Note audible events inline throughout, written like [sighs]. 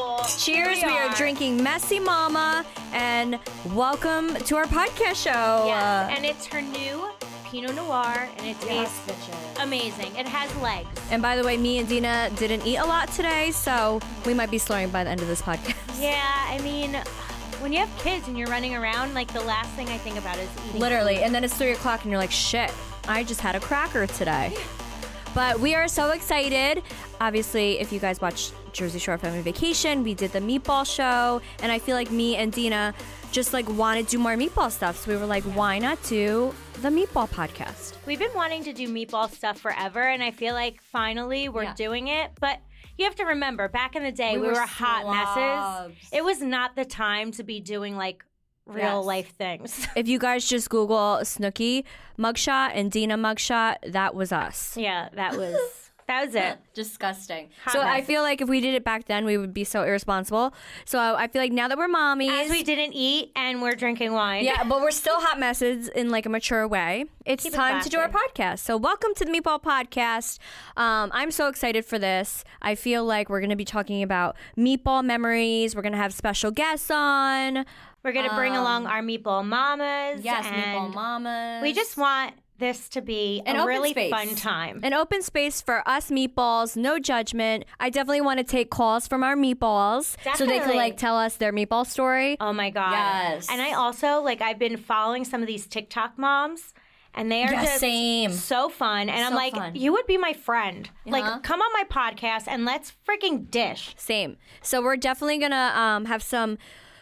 Cheers. Here We are drinking Messy Mama, and welcome to our podcast show. Yes, and it's her new Pinot Noir, and it tastes amazing. It has legs. and by the way, me and Deena didn't eat a lot today, so we might be slurring by the end of this podcast. Yeah, I mean, when you have kids and you're running around, like the last thing I think about is eating. Literally. And then it's three o'clock, and you're like, shit, I just had a cracker today. [laughs] But we are so excited. Obviously, if you guys watch Jersey Shore Family Vacation, we did the meatball show, and I feel like me and Deena just like want to do more meatball stuff. So we were like, why not do the meatball podcast? We've been wanting to do meatball stuff forever, and I feel like finally we're Yeah. doing it. But you have to remember, back in the day, We we, were were, hot messes. It was not the time to be doing like real Yes. life things. [laughs] If you guys just Google Snooki mugshot and Deena mugshot, that was us. yeah, that was [laughs] that was it. Disgusting. Hot so I feel like if we did it back then, we would be so irresponsible. So I feel like now that we're mommies, As we didn't eat and we're drinking wine. Yeah, but we're still hot [laughs] messes in like a mature way. It's Keep it time to do our podcast. So welcome to the Meatball Podcast. Um, I'm so excited for this. I feel like we're going to be talking about meatball memories. We're going to have special guests on. We're gonna bring along our meatball mamas. and meatball mamas. We just want this to be An a really space. fun time. An open space for us meatballs, no judgment. I definitely want to take calls from our meatballs so they can like tell us their meatball story. oh my god. Yes. And I also like I've been following some of these TikTok moms. And they are Yeah, just same. so fun. And I'm like, fun. you would be my friend. Uh-huh. Like, come on my podcast and let's freaking dish. Same. So we're definitely gonna um, have some.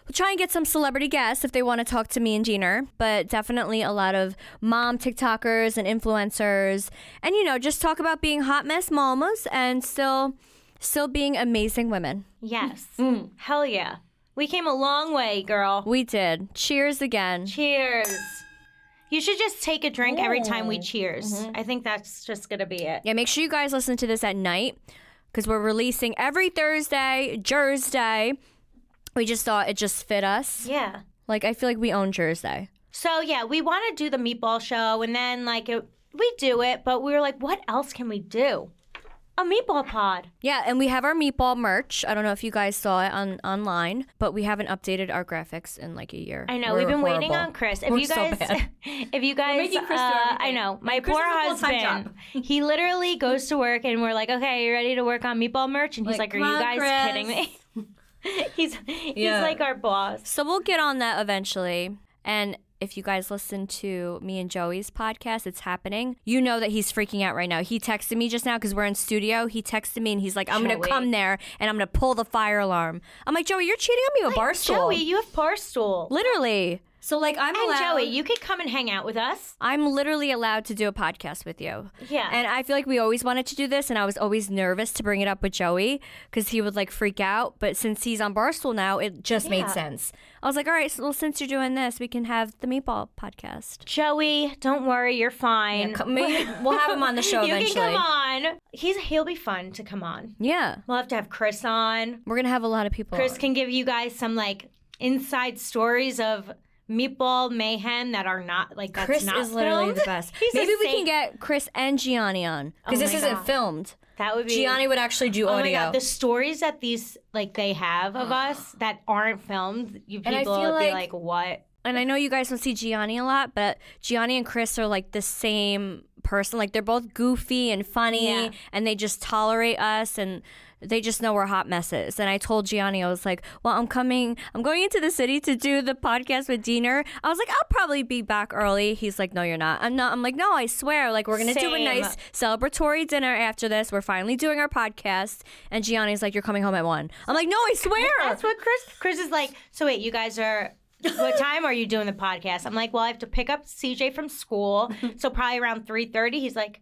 We'll try and get some celebrity guests if they want to talk to me and Jeaner, but definitely a lot of mom TikTokers and influencers, and you know, just talk about being hot mess mamas and still, still being amazing women. Yes. [laughs] Mm. Hell yeah. We came a long way, girl. We did. Cheers again. Cheers. You should just take a drink every time we cheers. Mm-hmm. I think that's just gonna be it. Yeah, make sure you guys listen to this at night because we're releasing every Thursday, Thursday. We just thought it just fit us. Yeah. Like I feel like we own Jersey. So yeah, we want to do the meatball show, and then like it, we do it, but we were like, what else can we do? A meatball pod. Yeah, and we have our meatball merch. I don't know if you guys saw it on online, but we haven't updated our graphics in like a year. I know We're we've been waiting on Chris. If We're you so guys, bad. [laughs] if you guys, making Chris do uh, I know my Chris poor has a full-time husband. He literally goes to work, and we're like, okay, you ready to work on meatball merch? And he's Like, like, are you guys Chris." kidding me? [laughs] [laughs] he's he's Yeah. like our boss. So we'll get on that eventually. And if you guys listen to me and Joey's podcast, it's happening. You know that he's freaking out right now. He texted me just now because we're in studio. He texted me and he's like, I'm going to come there and I'm going to pull the fire alarm. I'm like, Joey, you're cheating on me with Barstool. Joey, you have Barstool. Literally. So, like, I'm And allowed. Joey, you could come and hang out with us. I'm literally allowed to do a podcast with you. Yeah. And I feel like we always wanted to do this, and I was always nervous to bring it up with Joey because he would like freak out. But since he's on Barstool now, it just made sense. I was like, all right, so, well, since you're doing this, we can have the Meatball podcast. Joey, don't worry, you're fine. Come- maybe [laughs] we'll have him on the show you eventually. can come on. He's he'll be fun to come on. Yeah. We'll have to have Chris on. We're going to have a lot of people. Chris on. can give you guys some like inside stories of meatball mayhem that are not like that's Chris not is literally filmed. the best. [laughs] Maybe we can get Chris and Gianni on because Oh this isn't God. filmed. that would be Gianni would actually do Oh my god, the stories that these like they have of us that aren't filmed, you people would be like- like, what? and I know you guys don't see Gianni a lot, but Gianni and Chris are like the same person. Like they're both goofy and funny, Yeah. and they just tolerate us, and they just know we're hot messes. And I told Gianni, I was like, "Well, I'm coming. I'm going into the city to do the podcast with Diener." I was like, "I'll probably be back early." He's like, "No, you're not." I'm not. I'm like, "No, I swear. Like we're gonna do a nice celebratory dinner after this. We're finally doing our podcast." And Gianni's like, "You're coming home at one." I'm like, "No, I swear." That's what Chris Chris is like. So wait, you guys are what time are you doing the podcast? I'm like, well, I have to pick up CJ from school, so probably around 3:30. He's like,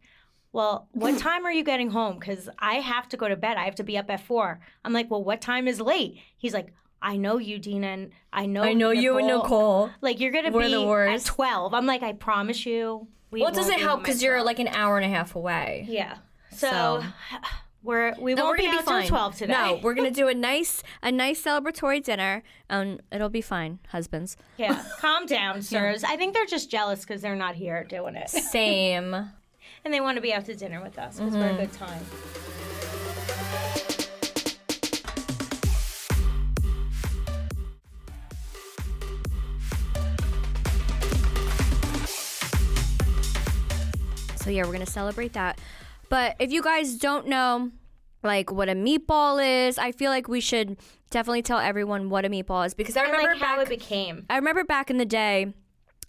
well, what [clears throat] time are you getting home? Because I have to go to bed. I have to be up at four. I'm like, well, what time is late? He's like, I know you, Deena, and I know I know you and Nicole. Like you're gonna We're be the at 12. I'm like, I promise you. We Well, it doesn't help because you're like an hour and a half away. yeah. So, So- [sighs] we're we No, won't we're be out be fine. till 12 today. No, we're gonna do a [laughs] nice, a nice celebratory dinner, and it'll be fine, husbands. Yeah, calm [laughs] down, sirs. I think they're just jealous because they're not here doing it, Same. [laughs] and they want to be out to dinner with us because we're a mm-hmm. good time. So yeah, we're gonna celebrate that. But if you guys don't know, like what a meatball is, I feel like we should definitely tell everyone what a meatball is because I And remember like how it became. I remember back in the day.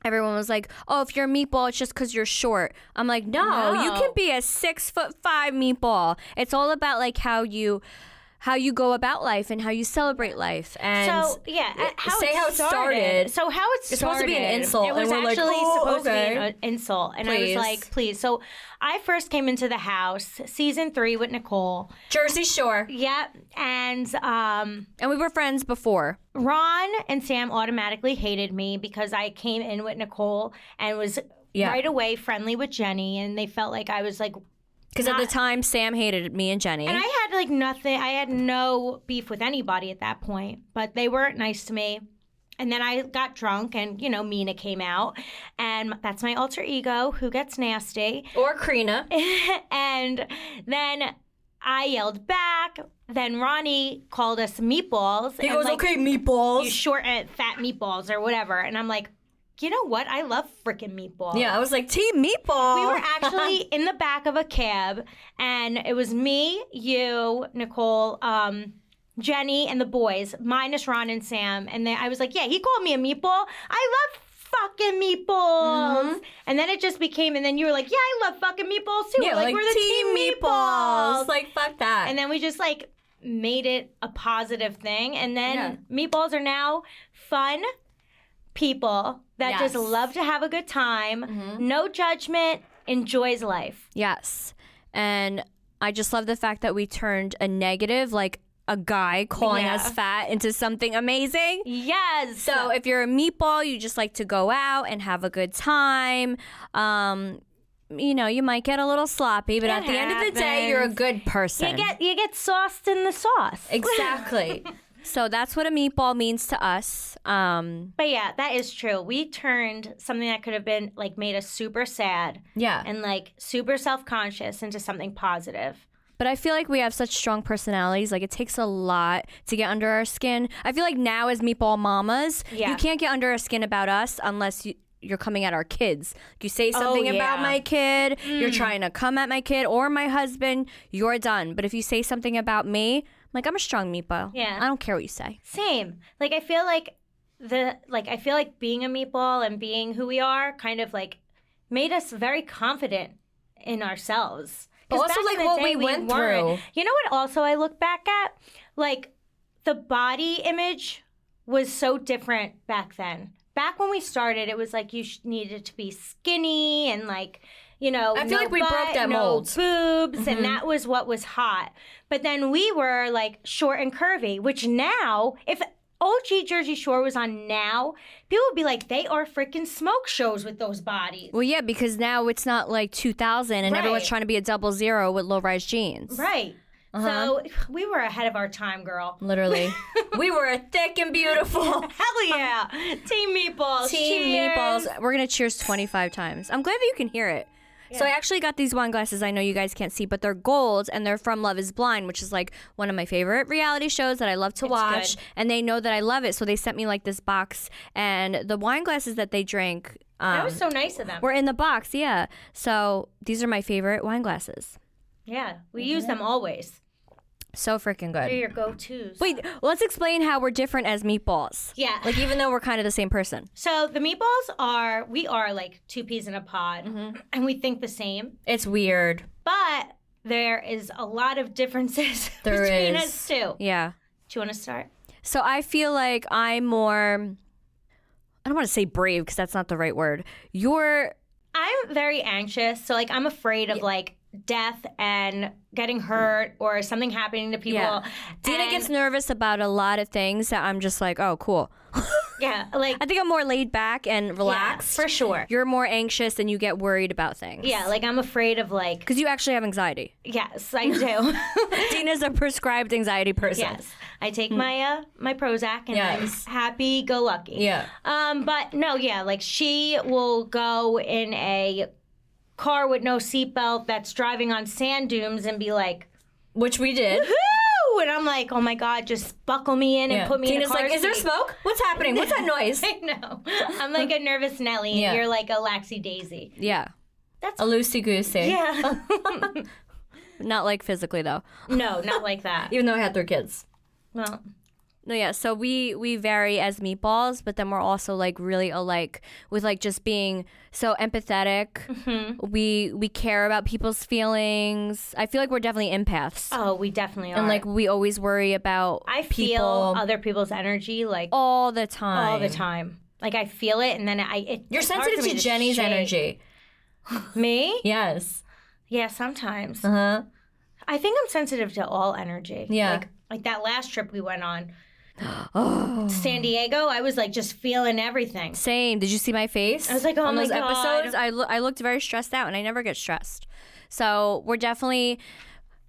Everyone was like, "Oh, if you're a meatball, it's just because you're short." I'm like, "No, you can be a six foot five meatball. It's all about like how you, how you go about life and how you celebrate life." And So yeah, uh, how say it how it started. So how it started. supposed to be an insult, It was and we're like, actually "Oh, supposed to okay." be an insult, and I was like, please. So I first came into the house, season three with Nicole. Jersey Shore, Yep, and um, and we were friends before. Ron and Sam automatically hated me because I came in with Nicole and was Yeah. right away friendly with Jenny, and they felt like I was like Because at the time, Sam hated me and Jenny. And I had like nothing. I had no beef with anybody at that point, but they weren't nice to me. And then I got drunk, and you know, Mina came out, and that's my alter ego who gets nasty. or Karina. [laughs] and then I yelled back. Then Ronnie called us meatballs. He and, goes, like, "Okay, meatballs." You short and fat meatballs or whatever. And I'm like, you know what? I love freaking meatballs. yeah, I was like, "Team meatball." We were actually [laughs] in the back of a cab, and it was me, you, Nicole, um, Jenny, and the boys, minus Ron and Sam. And then I was like, "Yeah, he called me a meatball. I love fucking meatballs." And then it just became, and then you were like, "Yeah, I love fucking meatballs too." yeah, We're like, we're the team meatballs. Like fuck that. and then we just like made it a positive thing. And then Yeah. meatballs are now fun people that just Yes. Mm-hmm. love to have a good time, no judgment, enjoys life. yes, and I just love the fact that we turned a negative, like a guy calling Yeah. us fat, into something amazing. Yes. So if you're a meatball, you just like to go out and have a good time. Um, you know, you might get a little sloppy, but It at the end of the day, you're a good person. you get you get sauced in the sauce. exactly. [laughs] so that's what a meatball means to us. Um, But yeah, that is true. We turned something that could have been like made us super sad yeah. and like super self conscious into something positive. But I feel like we have such strong personalities. Like it takes a lot to get under our skin. I feel like now as meatball mamas, Yeah. you can't get under our skin about us unless you, you're coming at our kids. You say something about Oh, yeah. Mm. my kid, you're trying to come at my kid or my husband, you're done. But if you say something about me, like I'm a strong meatball. Yeah. I don't care what you say. Same. Like I feel like the like I feel like being a meatball and being who we are kind of like made us very confident in ourselves. 'Cause Also, back in like, what day, we went weren't. through. You know what? Also, I look back at like the body image was so different back then. Back when we started, it was like you sh- needed to be skinny and like. You know, I feel no like we broke butt, that no mold. Mm-hmm. boobs, and that was what was hot. But then we were like short and curvy, which now, if OG Jersey Shore was on now, people would be like, they are freaking smoke shows with those bodies. Well, yeah, because now it's not like 2000 and everyone's trying to be a double zero with low rise jeans. Right. Uh-huh. So we were ahead of our time, girl. Literally. [laughs] we were thick and beautiful. [laughs] Hell yeah. Team Meatballs. Team Cheers. meatballs. We're gonna cheers 25 times. I'm glad that you can hear it. So I actually got these wine glasses. I know you guys can't see, but they're gold and they're from Love Is Blind, which is like one of my favorite reality shows that I love to watch. good. And they know that I love it, so they sent me like this box. And the wine glasses that they drank um, That was so nice of them. were in the box. Yeah. So these are my favorite wine glasses. Yeah, we use them always. So freaking They're good. your go-tos. Wait, let's explain how we're different as meatballs. Yeah. Like even though we're kind of the same person. So the meatballs are, we are like two peas in a pod, Mm-hmm. and we think the same. It's weird. But there is a lot of differences [laughs] There between is. us too. Yeah. Do you want to start? So I feel like I'm more I don't want to say brave because that's not the right word. You're I'm very anxious, so like I'm afraid of like death and getting hurt or something happening to people. yeah. Deena And- gets nervous about a lot of things that I'm just like, oh, cool. yeah, [laughs] like I think I'm more laid back and yeah, relaxed. for sure. You're more anxious and you get worried about things. Yeah, like I'm afraid of like Because you actually have anxiety. yes, I [laughs] do. [laughs] Deena's a prescribed anxiety person. yes, I take my uh my Prozac and Hmm. Yes. I'm happy go lucky. Yeah. Um, but no, yeah, like she will go in a car with no seatbelt that's driving on sand dunes and be like, Which we did. "Woo!" And I'm like, "Oh my god, just buckle me in and Yeah. put me Tina's in a car like, is there smoke? What's happening? What's that noise? [laughs] I know. I'm like a nervous Nelly, and you're like a Laxy Daisy. yeah. That's A loosey goosey. yeah. [laughs] [laughs] Not like physically though. no, not like that. Even though I had three kids. Well, No, yeah. So we we vary as meatballs, but then we're also like really alike with like just being so empathetic. Mm-hmm. We we care about people's feelings. I feel like we're definitely empaths, oh, we definitely are. and like we always worry about I people feel other people's energy like all the time. all the time. Like I feel it, and then I. It, You're sensitive for me to Jenny's shake. energy. [laughs] Me? Yes. Yeah, sometimes. Uh huh. I think I'm sensitive to all energy. Yeah. Like, like that last trip we went on, Oh. San Diego. I was like just feeling everything. Same. Did you see my face? I was like, oh on my those God. episodes. I lo- I looked very stressed out, and I never get stressed. So we're definitely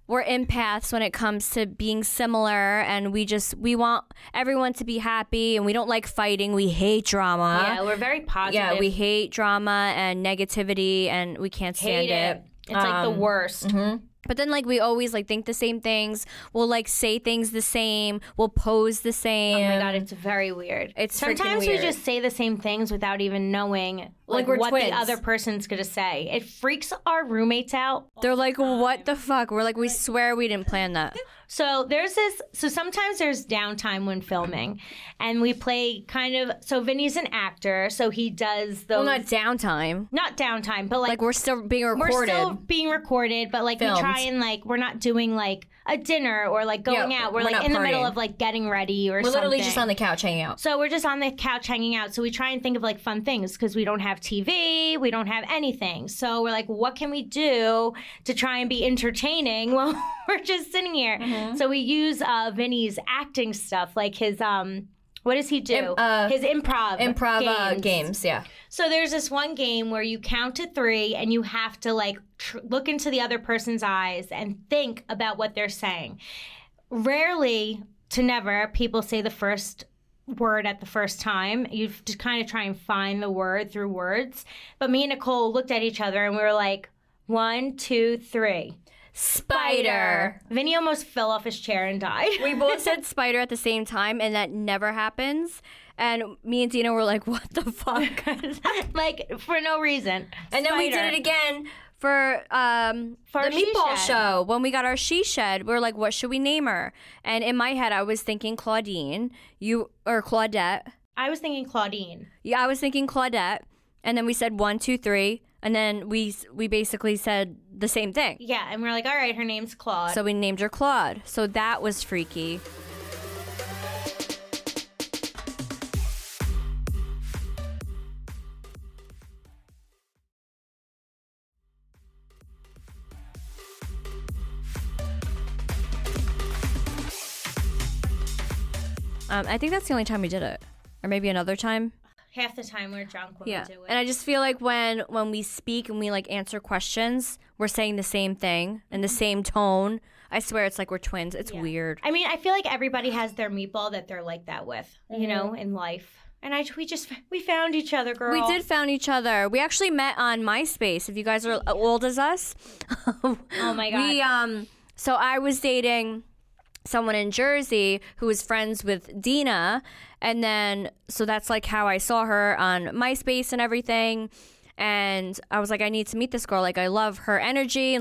we're empaths when it comes to being similar, and we just we want everyone to be happy, and we don't like fighting. We hate drama. yeah, we're very positive. Yeah, we hate drama and negativity, and we can't stand hate it. It's like the Um, worst. But then, like, we always like think the same things. We'll like say things the same. We'll pose the same. Oh my god, it's very weird. It's sometimes we just say the same things without even knowing like, we're what twins. the other person's gonna say. It freaks our roommates out. They're like, what the fuck? We're like, we swear we didn't plan that. [laughs] So there's this. So sometimes there's downtime when filming, and we play kind of. So Vinny's an actor, so he does those. Well, not downtime. not downtime, but like, Like we're still being recorded we're still being recorded, but like Filmed. we try and like we're not doing like a dinner or like going Yeah, out. We're, we're like in the middle of like getting ready or we're something. literally just on the couch hanging out. So we're just on the couch hanging out. So we try and think of like fun things because we don't have TV, we don't have anything. So we're like, what can we do to try and be entertaining [laughs] while we're just sitting here? Mm-hmm. So we use uh, Vinny's acting stuff, like his um. What does he do? Im- uh, his improv Improv games. uh, games, yeah. So there's this one game where you count to three and you have to like tr- look into the other person's eyes and think about what they're saying. Rarely to never, people say the first word at the first time. You to kind of try and find the word through words. But me and Nicole looked at each other and we were like, one, two, three. Spider. Vinny almost fell off his chair and died. We both said [laughs] spider at the same time, and that never happens. And me and Deena were like, what the fuck? [laughs] like for no reason. And then we did it again for um For the our she meatball shed. show when we got our she shed. We were like, what should we name her? And in my head, I was thinking Claudine, you or Claudette. I was thinking Claudine. Yeah, I was thinking Claudette. And then we said one, two, three, and then we we basically said the same thing. Yeah, and we're like, all right, her name's Claude. So we named her Claude. So that was freaky. Um, I think that's the only time we did it, or maybe another time. Half the time we're drunk when Yeah, we do it. and I just feel like when when we speak and we like answer questions, we're saying the same thing in the same tone. I swear, it's like we're twins. It's weird. I mean, I feel like everybody has their meatball that they're like that with, you know, Mm-hmm. in life. And I we just we found each other, girl. We did found each other. We actually met on MySpace. If you guys are old as us, [laughs] Oh my [laughs] god. we um. So I was dating someone in Jersey who was friends with Deena, and then so that's like how I saw her on MySpace and everything. And I was like, I need to meet this girl. Like, I love her energy,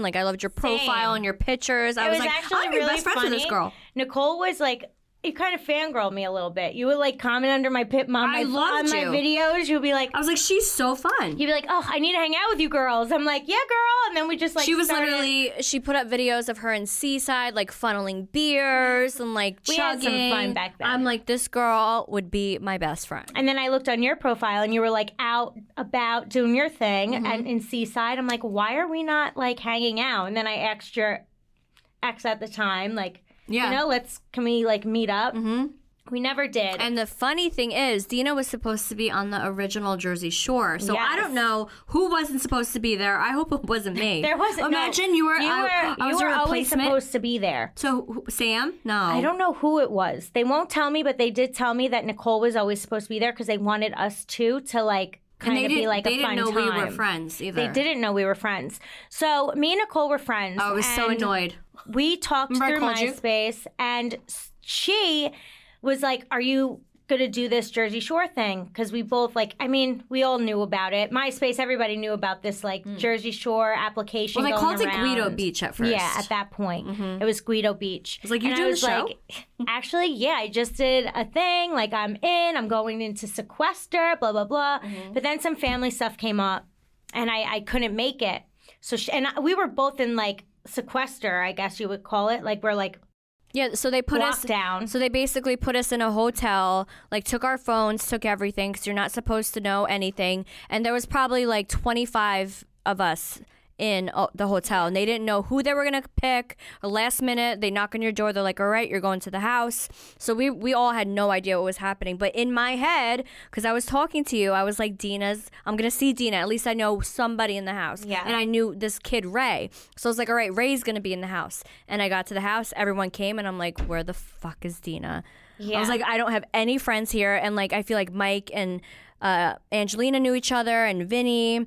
and like, I loved your profile Same. and your pictures. I it was, was like, actually I'm your really best friend funny. with this girl. Nicole was like you kind of fangirl me a little bit. You would like comment under my pit my I loved on you. my videos. You would be like, I was like, she's so fun. you'd be like, oh, I need to hang out with you girls. I'm like, yeah, girl. And then we just like she was started- literally she put up videos of her in Seaside, like funneling beers and like We had chugging. some fun back then. I'm like, this girl would be my best friend. And then I looked on your profile and you were like out about doing your thing Mm-hmm. and in Seaside. I'm like, why are we not like hanging out? And then I asked your ex at the time, like, Yeah. you know, let's can we like meet up? Mm-hmm. We never did. And the funny thing is, Deena was supposed to be on the original Jersey Shore. So I don't know who wasn't supposed to be there. I hope it wasn't me. [laughs] there wasn't. no. Imagine you were. You I, were. I was you were always supposed to be there. So Sam? No. I don't know who it was. They won't tell me, but they did tell me that Nicole was always supposed to be there because they wanted us two to like And kind they of be like they a fun didn't know we were friends either. They didn't know we were friends. So me and Nicole were friends. I was so annoyed. We talked Remember through called you? MySpace, and she was like, "Are you?" Gonna do this Jersey Shore thing because we both like. I mean, we all knew about it. MySpace, everybody knew about this like Jersey Shore application. Well, they called it Guido. Beach at first. Mm-hmm. Yeah, at that point, it was Guido Beach. was like, "You doing I the was show?" like, actually, yeah, I just did a thing. Like, I'm in. I'm going into sequester. Blah blah blah. Mm-hmm. But then some family stuff came up, and I I couldn't make it. So she, and I, we were both in like sequester, I guess you would call it. Like we're like Yeah, so they put us down. So they basically put us in a hotel, like took our phones, took everything because you're not supposed to know anything. And there was probably like 25 of us in uh, the hotel, and they didn't know who they were gonna pick. Last minute, they knock on your door. They're like, "All right, you're going to the house." So we we all had no idea what was happening. But in my head, because I was talking to you, I was like, "Deena's. I'm gonna see Deena. At least I know somebody in the house." Yeah. And I knew this kid Ray, so I was like, "All right, Ray's gonna be in the house." And I got to the house. Everyone came, and I'm like, "Where the fuck is Deena?" Yeah. I was like, I don't have any friends here, and like I feel like Mike and uh, Angelina knew each other, and Vinny,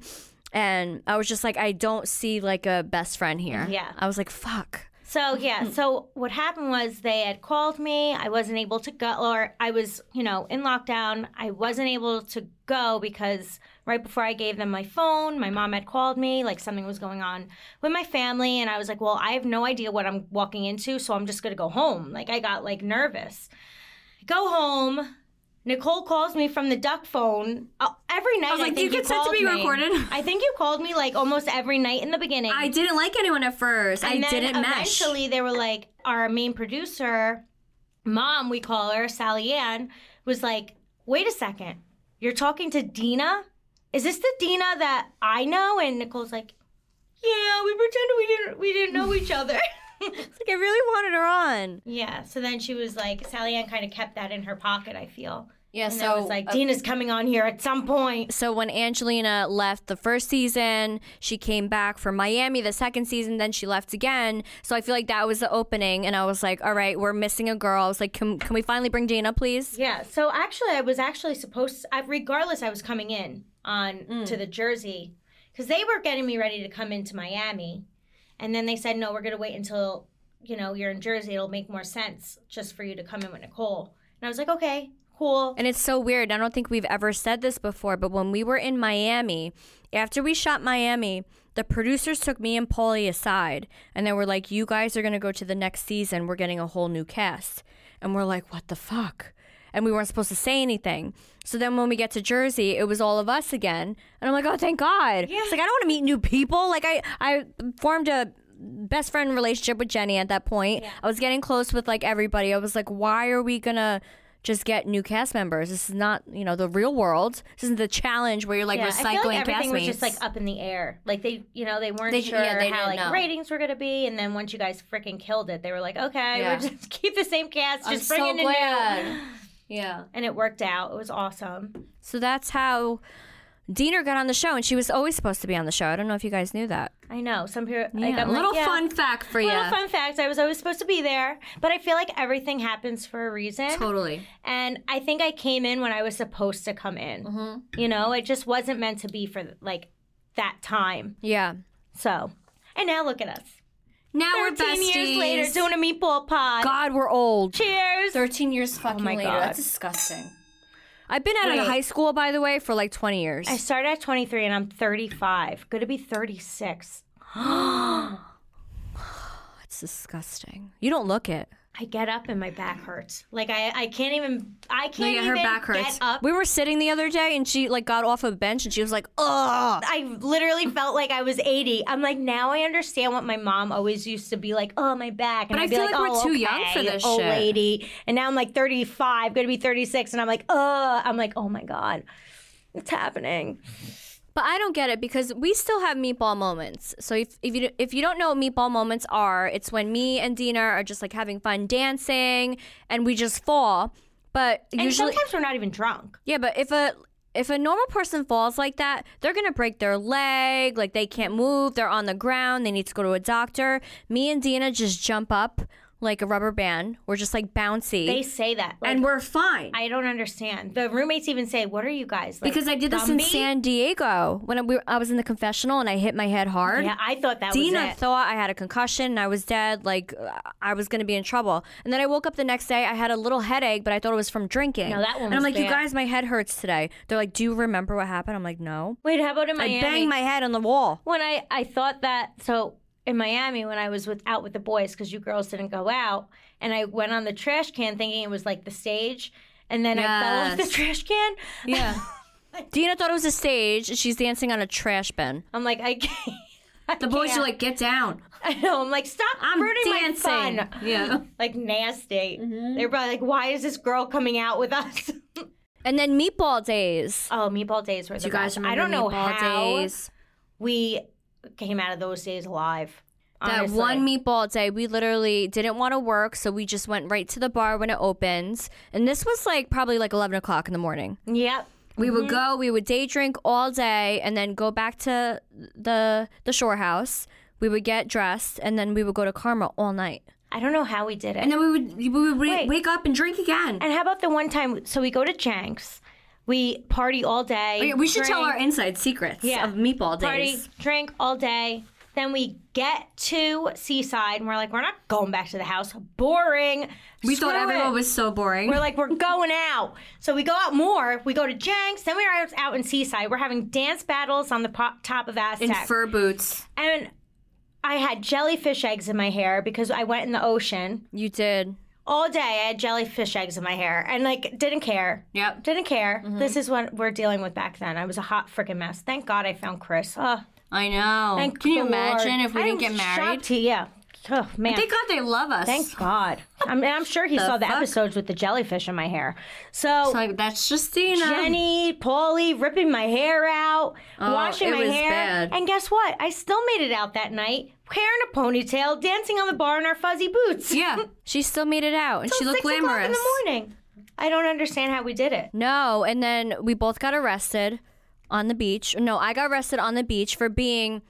and I was just like, I don't see like a best friend here. Yeah. I was like, fuck. So yeah, so what happened was they had called me. I wasn't able to go, or I was, you know, in lockdown. I wasn't able to go because right before I gave them my phone, my mom had called me, like something was going on with my family, and I was like, well, I have no idea what I'm walking into, so I'm just gonna go home. Like I got like nervous. Go home. Nicole calls me from the duck phone uh, every night. I was like, I "Do you consent to be me. recorded?" [laughs] I think you called me like almost every night in the beginning. I didn't like anyone at first. I And then didn't mesh. eventually they were like, our main producer, mom, we call her, Sally Ann, was like, wait a second, you're talking to Deena? Is this the Deena that I know? And Nicole's like, yeah, we pretended we didn't we didn't know each other. [laughs] It's like I really wanted her on. yeah. So then she was like, Sally Ann kind of kept that in her pocket, I feel. Yeah. And so so was like, uh, Deena's coming on here at some point. so when Angelina left the first season, she came back for Miami the second season, then she left again. So I feel like that was the opening, and I was like, all right, we're missing a girl. I was like, can, can we finally bring Deena, please? Yeah. So actually, I was actually supposed. I, regardless, I was coming in on Mm. to the Jersey because they were getting me ready to come into Miami, and then they said, "No, we're gonna wait until you know you're in Jersey. It'll make more sense just for you to come in with Nicole." And I was like, "Okay, cool." And it's so weird. I don't think we've ever said this before, but when we were in Miami, after we shot Miami, the producers took me and Paulie aside and they were like, You guys are going to go to the next season. We're getting a whole new cast. And we're like, What the fuck? And we weren't supposed to say anything. So then when we get to Jersey, it was all of us again. And I'm like, Oh, thank God. It's like, I don't want to meet new people. Like, I, I formed a best friend relationship with Jenny at that point. I was getting close with like everybody. I was like, Why are we going to just get new cast members. This is not, you know, the real world. This isn't the challenge where you're like yeah, recycling I feel like everything was just like up in the air. Like they, you know, they weren't They- sure yeah, they how like know. ratings were gonna be, and then once you guys freaking killed it, they were like, "Okay, Yeah. we're just [laughs] keep the same cast, I'm just bring so in a new." glad. [gasps] Yeah. And it worked out. It was awesome. So that's how Diener got on the show, and she was always supposed to be on the show. I don't know if you guys knew that. I know some people. like, Yeah, I'm a little like, yeah. fun fact for you. A little fun fact: I was always supposed to be there, but I feel like everything happens for a reason. Totally. And I think I came in when I was supposed to come in. Mm-hmm. You know, it just wasn't meant to be for like that time. Yeah. So, and now look at us. Now we're Thirteen besties. years later, doing a meatball pod. God, we're old. Cheers. 13 years fucking my later. God. That's disgusting. I've been out of high school, by the way, for like 20 years. I started at 23 and I'm 35. Going to be 36. [gasps] [sighs] That's disgusting. You don't look it. I get up and my back hurts. Like I, I can't even. I can't Yeah, even her back hurts. get up. We were sitting the other day, and she like got off a bench, and she was like, "Ugh." I literally felt like I was 80. I'm like, now I understand what my mom always used to be like, oh, my back. And But I I'd be feel like, like we're oh, too okay, young for this old shit. lady. And now I'm like 35, gonna be 36. And I'm like, oh, I'm like, oh my God, it's happening. But I don't get it because we still have meatball moments. So if, if you if you don't know what meatball moments are, it's when me and Deena are just like having fun dancing and we just fall. But And usually, sometimes we're not even drunk. yeah. But if a if a normal person falls like that, they're gonna break their leg. Like they can't move. They're on the ground. They need to go to a doctor. Me and Deena just jump up like a rubber band. We're just like bouncy, They say that. Like, and we're fine. I don't understand. The roommates even say, what are you guys? Like, because I did this in San Diego when I, we, I was in the confessional and I hit my head hard. Yeah, I thought that Deena was it. thought I had a concussion and I was dead. Like I was going to be in trouble. And then I woke up the next day. I had a little headache, but I thought it was from drinking. No, that one And I'm like, you guys, my head hurts today. They're like, do you remember what happened? I'm like, no. Wait, how about in Miami? I banged my head on the wall. when I I thought that so in Miami when I was with out with the boys because you girls didn't go out and I went on the trash can thinking it was like the stage and then I fell off the Yes. trash can. Yeah. [laughs] Deena thought it was a stage. She's dancing on a trash bin. I'm like I can't. I The boys can't. are like, get down. I know. I'm like stop I'm ruining dancing. my fun. Yeah. [laughs] Like nasty. Mm-hmm. They're probably like, why is this girl coming out with us? [laughs] And then meatball days. oh, meatball days were the Do you guys best. remember I don't know meatball how days? we came out of those days alive. That one meatball day, we literally didn't want to work, so we just went right to the bar when it opens. And this was like probably like 11 o'clock in the morning. Yep. We would mm-hmm. go, we would day drink all day, and then go back to the the shore house. We would get dressed, and then we would go to Karma all night. I don't know how we did it. And then we would we would Wait. wake up and drink again. And how about the one time? So we go to Jenks, we party all day. Oh, okay, we should tell our inside secrets Yeah. of meatball days. party, drink all day. Then we get to Seaside, and we're like, we're not going back to the house. Boring. We Screw thought everyone it. was so boring. We're like, we're going out. So we go out more. We go to Jenks. Then we're out- out in Seaside. We're having dance battles on the po- top of Aztec. in fur boots. and I had jellyfish eggs in my hair because I went in the ocean You did. All day. I had jellyfish eggs in my hair and like didn't care. Yep. Didn't care. Mm-hmm. This is what we're dealing with back then. I was a hot freaking mess. Thank God I found Chris. Oh, I know. thank Can you the imagine if we I'm didn't get married? shocked yeah. Oh man. Thank God they love us. Thank God. I mean, I'm sure he saw the fuck? episodes with the jellyfish in my hair. So, like that's just Deena. Jenny, Paulie ripping my hair out, washing Oh, it my hair. bad. And guess what? I still made it out that night, hair in a ponytail, dancing on the bar in our fuzzy boots. Yeah, [laughs] she still made it out, and she looked glamorous. in the morning. I don't understand how we did it. No, and then we both got arrested on the beach. No, I got arrested on the beach for being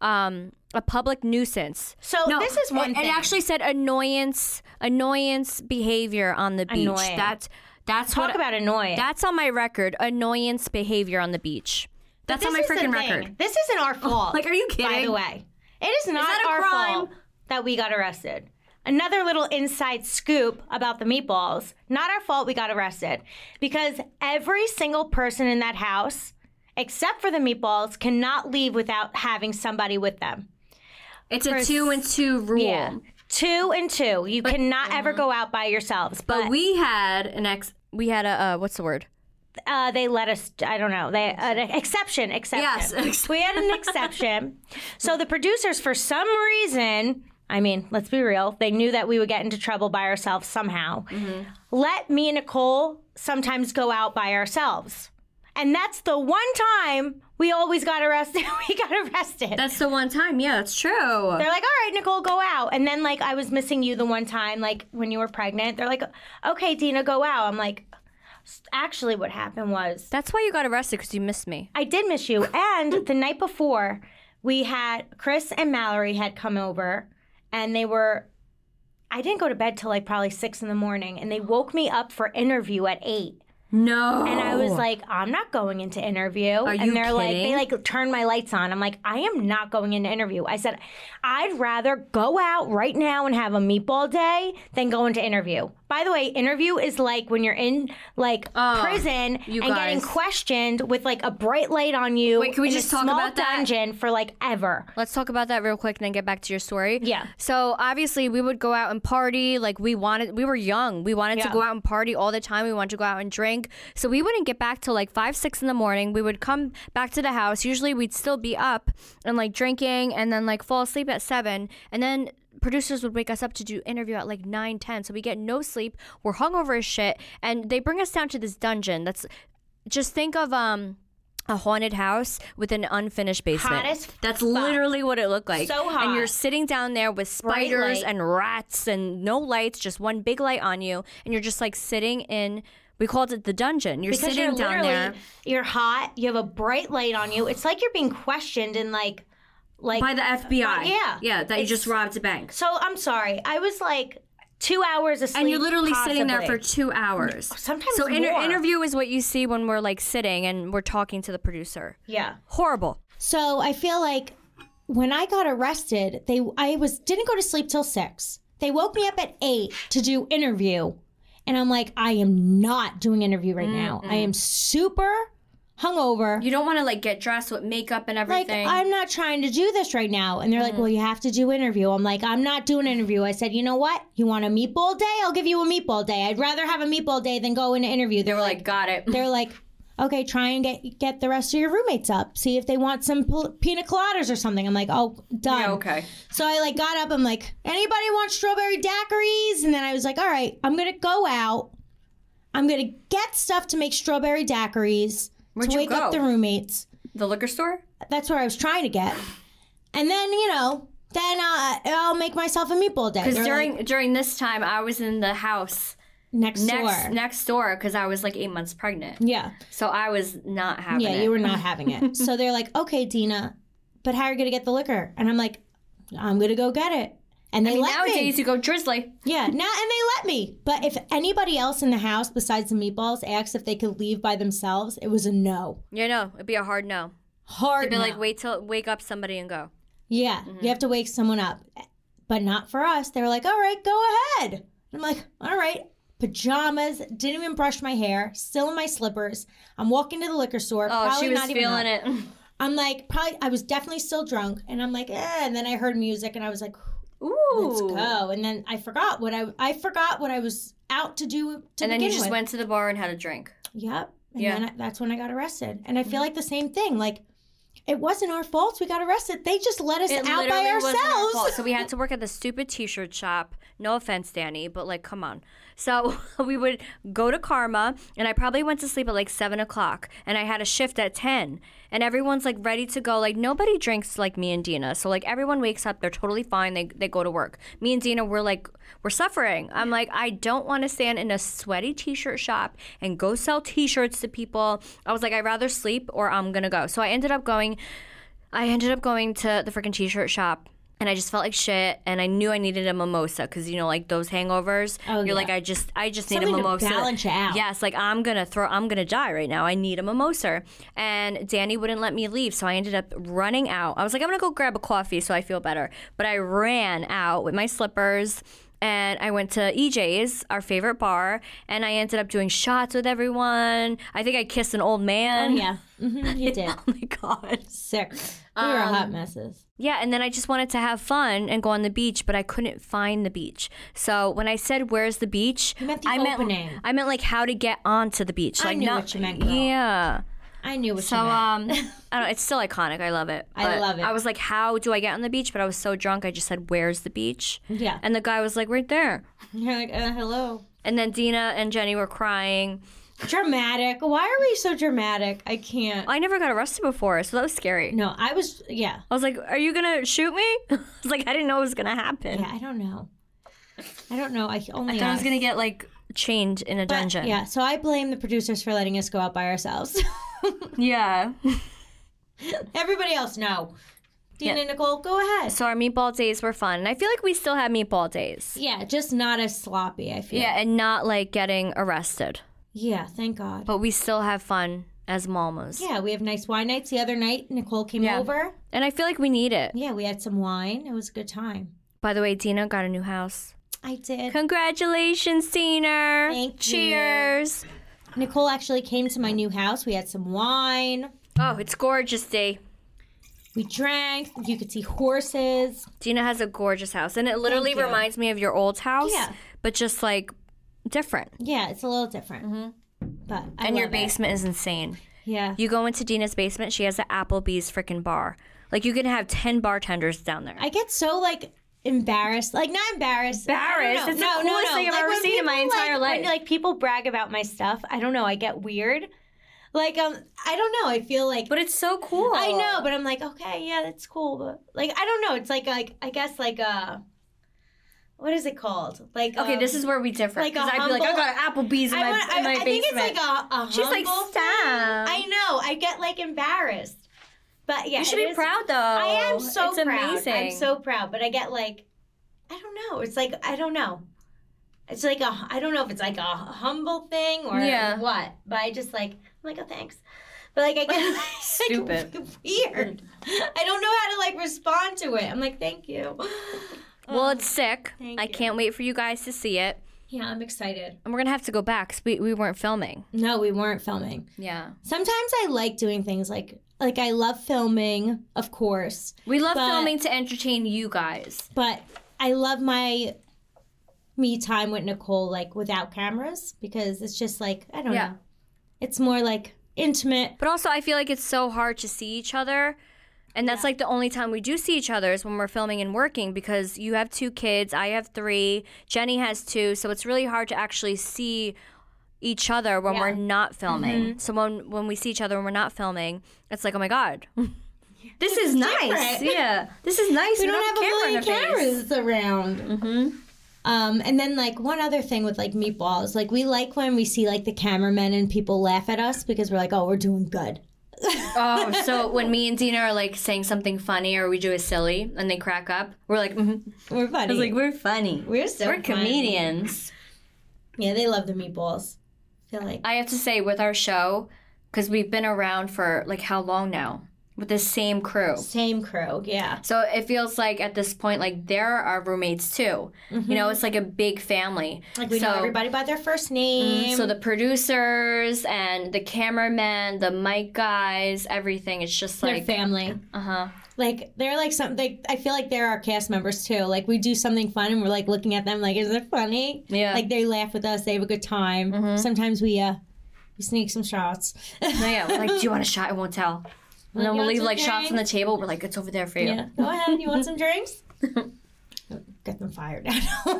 um, a public nuisance. So no, this is one it, thing. It actually said annoyance, annoyance behavior on the beach. Annoying. That's that's Talk what about annoying. that's on my record. Annoyance behavior on the beach. That's on my is freaking record. This isn't our [laughs] fault. Like, are you kidding? By the way, it is not a our crime? fault that we got arrested. Another little inside scoop about the meatballs. Not our fault we got arrested because every single person in that house, except for the meatballs, cannot leave without having somebody with them. It's a two and two rule. Two and two. You cannot ever go out by yourselves. But, But we had an ex. We had a uh, what's the word? uh, they let us. I don't know. They an exception. Exception. Yes, ex- we had an exception. [laughs] so the producers, for some reason, I mean, let's be real, they knew that we would get into trouble by ourselves somehow. Mm-hmm. Let me and Nicole sometimes go out by ourselves, and that's the one time we always got arrested. [laughs] we got arrested. That's the one time. Yeah, that's true. they're like, all right, Nicole, go out. And then, like, I was missing you the one time, like, when you were pregnant. They're like, okay, Deena, go out. I'm like, actually, what happened was That's why you got arrested because you missed me. I did miss you. And the night before, we had Chris and Mallory had come over, and they were. I didn't go to bed till like probably six in the morning, and they woke me up for interview at eight. No. And I was like, I'm not going into interview. Are and you they're like, kidding? they like turned my lights on. I'm like, I am not going into interview. I said, I'd rather go out right now and have a meatball day than go into interview. By the way, interview is like when you're in like oh, prison you and getting questioned with like a bright light on you. Wait, can we in just a talk about that? dungeon for like ever. Let's talk about that real quick and then get back to your story. Yeah. So obviously we would go out and party. Like we wanted, we were young. We wanted to go out and party all the time. We wanted to go out and drink. So we wouldn't get back till like five, six in the morning. We would come back to the house. Usually we'd still be up and like drinking and then like fall asleep at seven. And then producers would wake us up to do interview at like 9 10 so we get no sleep we're hungover as shit and they bring us down to this dungeon that's just think of um a haunted house with an unfinished basement. Hot as That's fuck. literally what it looked like. So hot. And you're sitting down there with spiders and rats and no lights, just one big light on you, and you're just like sitting in. We called it the dungeon. You're Because sitting you're down there you're hot, you have a bright light on you. It's like you're being questioned and like like by the FBI. yeah. yeah, that you just robbed a bank, So I'm sorry. I was like two hours asleep. and you're literally sitting there for two hours. Sometimes So inter- interview is what you see when we're like sitting and we're talking to the producer. Yeah. Horrible. So I feel like when I got arrested, they I was didn't go to sleep till six. They woke me up at eight to do interview, and I'm like, I am not doing interview right now. I am super hungover. You don't want to like get dressed with makeup and everything. like. I'm not trying to do this right now. And they're like, mm. well, you have to do interview. I'm like, I'm not doing interview. I said, you know what? You want a meatball day? I'll give you a meatball day. I'd rather have a meatball day than go into interview. they were like, got it. they're like, okay, try and get get the rest of your roommates up. See if they want some pil- pina coladas or something. I'm like, oh, done. Yeah, okay. So I like got up. I'm like, anybody want strawberry daiquiris? And then I was like, all right, I'm gonna go out. I'm gonna get stuff to make strawberry daiquiris Where'd to you wake up the roommates. The liquor store? That's where I was trying to get. And then you know, then uh, I'll make myself a meatball day. Because during like, during this time, I was in the house next, next door. next door because I was like eight months pregnant. yeah. So I was not having Yeah, it. you were not [laughs] having it. so they're like, okay, Deena, but how are you going to get the liquor? And I'm like, I'm going to go get it. And they I mean, let nowadays me. you go Drizly. Yeah, now and they let me. But if anybody else in the house besides the meatballs asked if they could leave by themselves, it was a no. Yeah, no, it'd be a hard no. Hard It'd be no. like wait till wake up somebody and go. Yeah, Mm-hmm. you have to wake someone up. But not for us. They were like, all right, go ahead. I'm like, all right. Pajamas, didn't even brush my hair, still in my slippers. I'm walking to the liquor store. Oh, probably she was not feeling it. [laughs] I'm like, probably, I was definitely still drunk. And I'm like, eh. And then I heard music and I was like, Ooh. let's go. And then I forgot what I, I forgot what I was out to do to And then you just with. went to the bar and had a drink. Yep. And Yeah. I, that's when I got arrested. And I feel like the same thing. Like, it wasn't our fault we got arrested. They just let us It out by our ourselves. fault. So we had [laughs] to work at the stupid t-shirt shop. No offense, Danny, but like, come on. So [laughs] we would go to Karma, and I probably went to sleep at like seven o'clock, and I had a shift at ten, and everyone's like ready to go. Like nobody drinks like me and Deena, so like everyone wakes up, they're totally fine. They they go to work. Me and Deena, we're like we're suffering. I'm like I don't want to stand in a sweaty t-shirt shop and go sell t-shirts to people. I was like I'd rather sleep or I'm gonna go. So I ended up going. I ended up going to the freaking t-shirt shop and I just felt like shit and I knew I needed a mimosa cuz you know like those hangovers Oh, you're yeah. like I just I just need Something a to mimosa. balance you out. Yes, like I'm to throw I'm to die right now. I need a mimosa. And Danny wouldn't let me leave, so I ended up running out. I was like I'm to go grab a coffee so I feel better. But I ran out with my slippers and I went to EJ's, our favorite bar, and I ended up doing shots with everyone. I think I kissed an old man. Oh, yeah. [laughs] hmm you did. Oh my god. Sick. We were Um, hot messes. Yeah, and then I just wanted to have fun and go on the beach, but I couldn't find the beach. So when I said "Where's the beach," You meant the I opening. meant I meant like how to get onto the beach. I Like knew not, what you meant, girl. Yeah. I knew what So you meant. um, [laughs] I don't. know, It's still iconic. I love it. I But love it. I was like, how do I get on the beach? But I was so drunk, I just said, "Where's the beach?" yeah. And the guy was like, "Right there." [laughs] You're like, uh, hello. And then Deena and Jenny were crying. Dramatic. Why are we so dramatic? I can't. I never got arrested before, so that was scary. No, I was, yeah. I was like, "Are you gonna shoot me?" [laughs] I was like, "I didn't know it was gonna happen." Yeah, I don't know. I don't know. I only I thought I was asked. gonna get like chained in a But, dungeon. Yeah, so I blame the producers for letting us go out by ourselves. [laughs] Yeah. Everybody else, no. Deena Yeah. and Nicole, go ahead. So our meatball days were fun. And I feel like we still have meatball days. Yeah, just not as sloppy, I feel. Yeah, and not like getting arrested. Yeah, thank God. but we still have fun as mamas. yeah, we have nice wine nights. The other night, Nicole came Yeah. over. And I feel like we need it. Yeah, we had some wine. It was a good time. By the way, Deena got a new house. I did. Congratulations, Deena. Thank you. Cheers. Nicole actually came to my new house. We had some wine. Oh, it's gorgeous, day. We drank. You could see horses. Deena has a gorgeous house, and it literally reminds me of your old house, Yeah. but just like different. Yeah, it's a little different. Mhm. But I and your love it. basement is insane. Yeah. You go into Deena's basement, she has an Applebee's freaking bar. Like you can have ten bartenders down there. I get so like embarrassed, like not embarrassed. Embarrassed? It's know. the no, coolest no, no. thing I've Like, ever seen in my people, entire like, life. When like people brag about my stuff, I don't know. I get weird. Like um, I don't know. I feel like. but it's so cool. I know, but I'm like, okay, yeah, that's cool, but like, I don't know. It's like, like, I guess, like, uh, what is it called? Like, Okay, um, this is where we differ. like I'd be like, I got Applebee's in I, my, in my I, I think it's like a, a She's like, humble thing. "Stop." I know. I get like embarrassed, but yeah, you should be is- proud though. I am so it's proud. amazing. I'm so proud, but I get like, I don't know. It's like I don't know. It's like a I don't know if it's like a humble thing or Yeah. what, but I just like I'm like oh thanks, but like I get [laughs] like, Stupid. [laughs] weird. I don't know how to like respond to it. I'm like thank you. [sighs] well, it's um, sick. Thank I you. can't wait for you guys to see it. Yeah, I'm excited. And we're gonna have to go back because we, we weren't filming. No, we weren't filming. Yeah. Sometimes I like doing things like like I love filming, of course, We love But- filming to entertain you guys. but I love my me time with Nicole like without cameras because it's just like I don't Yeah. know. It's more like intimate. But also, I feel like it's so hard to see each other. And that's like the only time we do see each other is when we're filming and working because you have two kids, I have three, Jenni has two. So it's really hard to actually see each other when Yeah. we're not filming. Mm-hmm. So when, when we see each other when we're not filming, it's like, oh my God. [laughs] This is nice. different. Yeah. This is nice. We We don't have a camera in million cameras around. Mm-hmm. Um, and then like one other thing with like meatballs, like we like when we see like the cameramen and people laugh at us because we're like, oh, we're doing good. Oh, [laughs] so when me and Deena are like saying something funny or we do a silly and they crack up, we're like, mm-hmm. We're funny. I was like, we're funny. we're so We're funny. comedians. Yeah, they love the meatballs. I feel like I have to say, with our show, because we've been around for like how long now? With the same crew. same crew. Yeah. So it feels like at this point, like they're our roommates too. You know, it's like a big family. Like we so, know everybody by their first name. So the producers and the cameramen, the mic guys, everything. It's just like, family. uh huh. Like they're like some. They, I feel like they're our cast members too. Like we do something fun and we're like looking at them like, is it funny? Yeah. Like they laugh with us. They have a good time. Sometimes we uh we sneak some shots. No, yeah. We're like, do you want a [laughs] shot? I won't tell. And then we'll leave like shots on the table. We're like, it's over there for you. yeah. Go ahead. You want some [laughs] drinks? [laughs] Get them fired.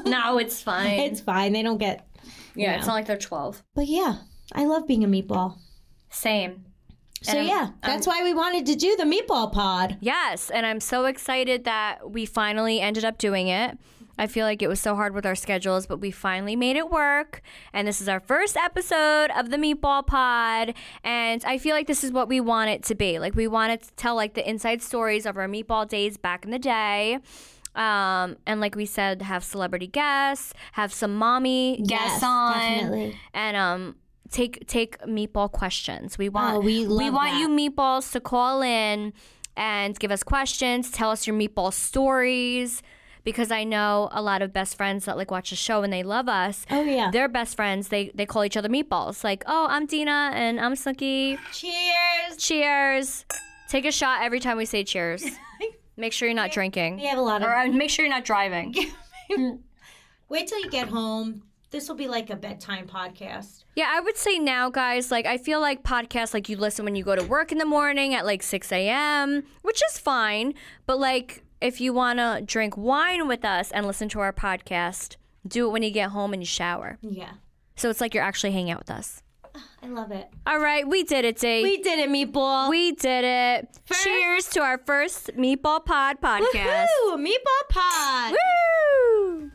No, it's fine. it's fine. They don't get. yeah, it's not like they're 12. But yeah, I love being a meatball. Same. So And I'm- yeah, that's why we wanted to do the meatball pod. Yes, and I'm so excited that we finally ended up doing it. I feel like it was so hard with our schedules, but we finally made it work. And this is our first episode of the Meatball Pod. And I feel like this is what we want it to be. Like, we wanted to tell, like, the inside stories of our meatball days back in the day. Um, and like we said, have celebrity guests, have some mommy guests on, definitely. and um, take take meatball questions. We want Oh, we love want that. you meatballs to call in and give us questions, tell us your meatball stories. Because I know a lot of best friends that like watch the show and they love us. Oh yeah. They're best friends. They they call each other meatballs. Like, oh, I'm Deena and I'm Snooki. Cheers. Cheers. Take a shot every time we say cheers. [laughs] Make sure you're not drinking. We have a lot of. Or uh, make sure you're not driving. [laughs] Wait till you get home. This will be like a bedtime podcast. Yeah, I would say now, guys, like, I feel like podcasts, like, you listen when you go to work in the morning at like 6 a.m., which is fine. But, like, if you want to drink wine with us and listen to our podcast, do it when you get home and you shower. Yeah. So it's like you're actually hanging out with us. I love it. All right, we did it, Dee. We did it, meatball. We did it. First- Cheers to our first Meatball Pod podcast. Woo! Meatball pod. Woo!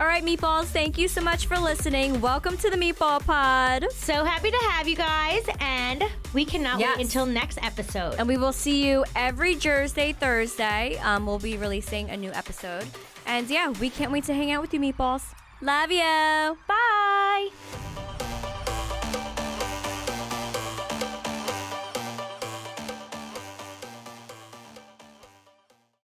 All right, Meatballs, thank you so much for listening. Welcome to the Meatball Pod. So happy to have you guys, and we cannot Yes. wait until next episode. And we will see you every Jersey, Thursday. Um, we'll be releasing a new episode. And yeah, we can't wait to hang out with you, Meatballs. Love you. Bye.